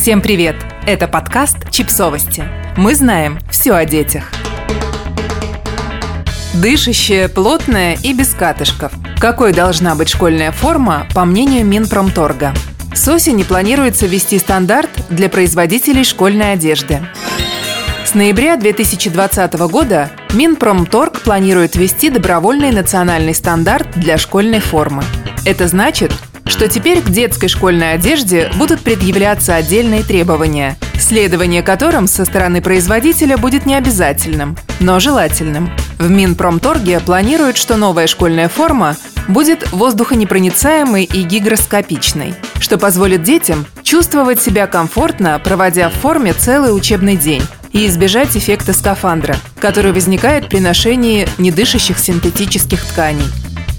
Всем привет! Это подкаст «Чипсовости». Мы знаем все о детях. Дышащая, плотная и без катышков. Какой должна быть школьная форма, по мнению Минпромторга? С осени планируется ввести стандарт для производителей школьной одежды. С ноября 2020 года Минпромторг планирует ввести добровольный национальный стандарт для школьной формы. Это значит, что теперь к детской школьной одежде будут предъявляться отдельные требования, следование которым со стороны производителя будет не обязательным, но желательным. В Минпромторге планируют, что новая школьная форма будет воздухонепроницаемой и гигроскопичной, что позволит детям чувствовать себя комфортно, проводя в форме целый учебный день, и избежать эффекта скафандра, который возникает при ношении недышащих синтетических тканей.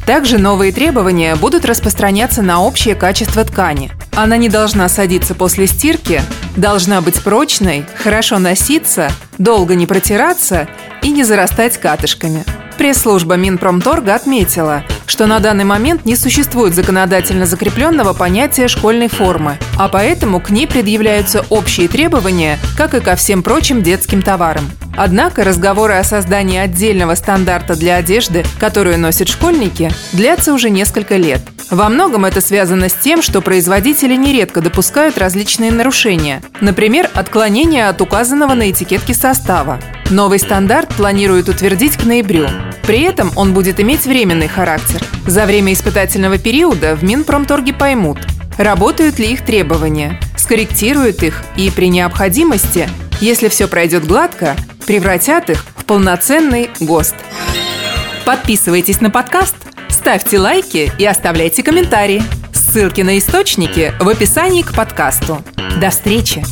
Также новые требования будут распространяться на общее качество ткани. Она не должна садиться после стирки, должна быть прочной, хорошо носиться, долго не протираться и не зарастать катышками. Пресс-служба Минпромторга отметила, что на данный момент не существует законодательно закрепленного понятия школьной формы, а поэтому к ней предъявляются общие требования, как и ко всем прочим детским товарам. Однако разговоры о создании отдельного стандарта для одежды, которую носят школьники, длятся уже несколько лет. Во многом это связано с тем, что производители нередко допускают различные нарушения, например, отклонения от указанного на этикетке состава. Новый стандарт планируют утвердить к ноябрю. При этом он будет иметь временный характер. За время испытательного периода в Минпромторге поймут, работают ли их требования, скорректируют их и при необходимости, если все пройдет гладко, превратят их в полноценный ГОСТ. Подписывайтесь на подкаст, ставьте лайки и оставляйте комментарии. Ссылки на источники в описании к подкасту. До встречи!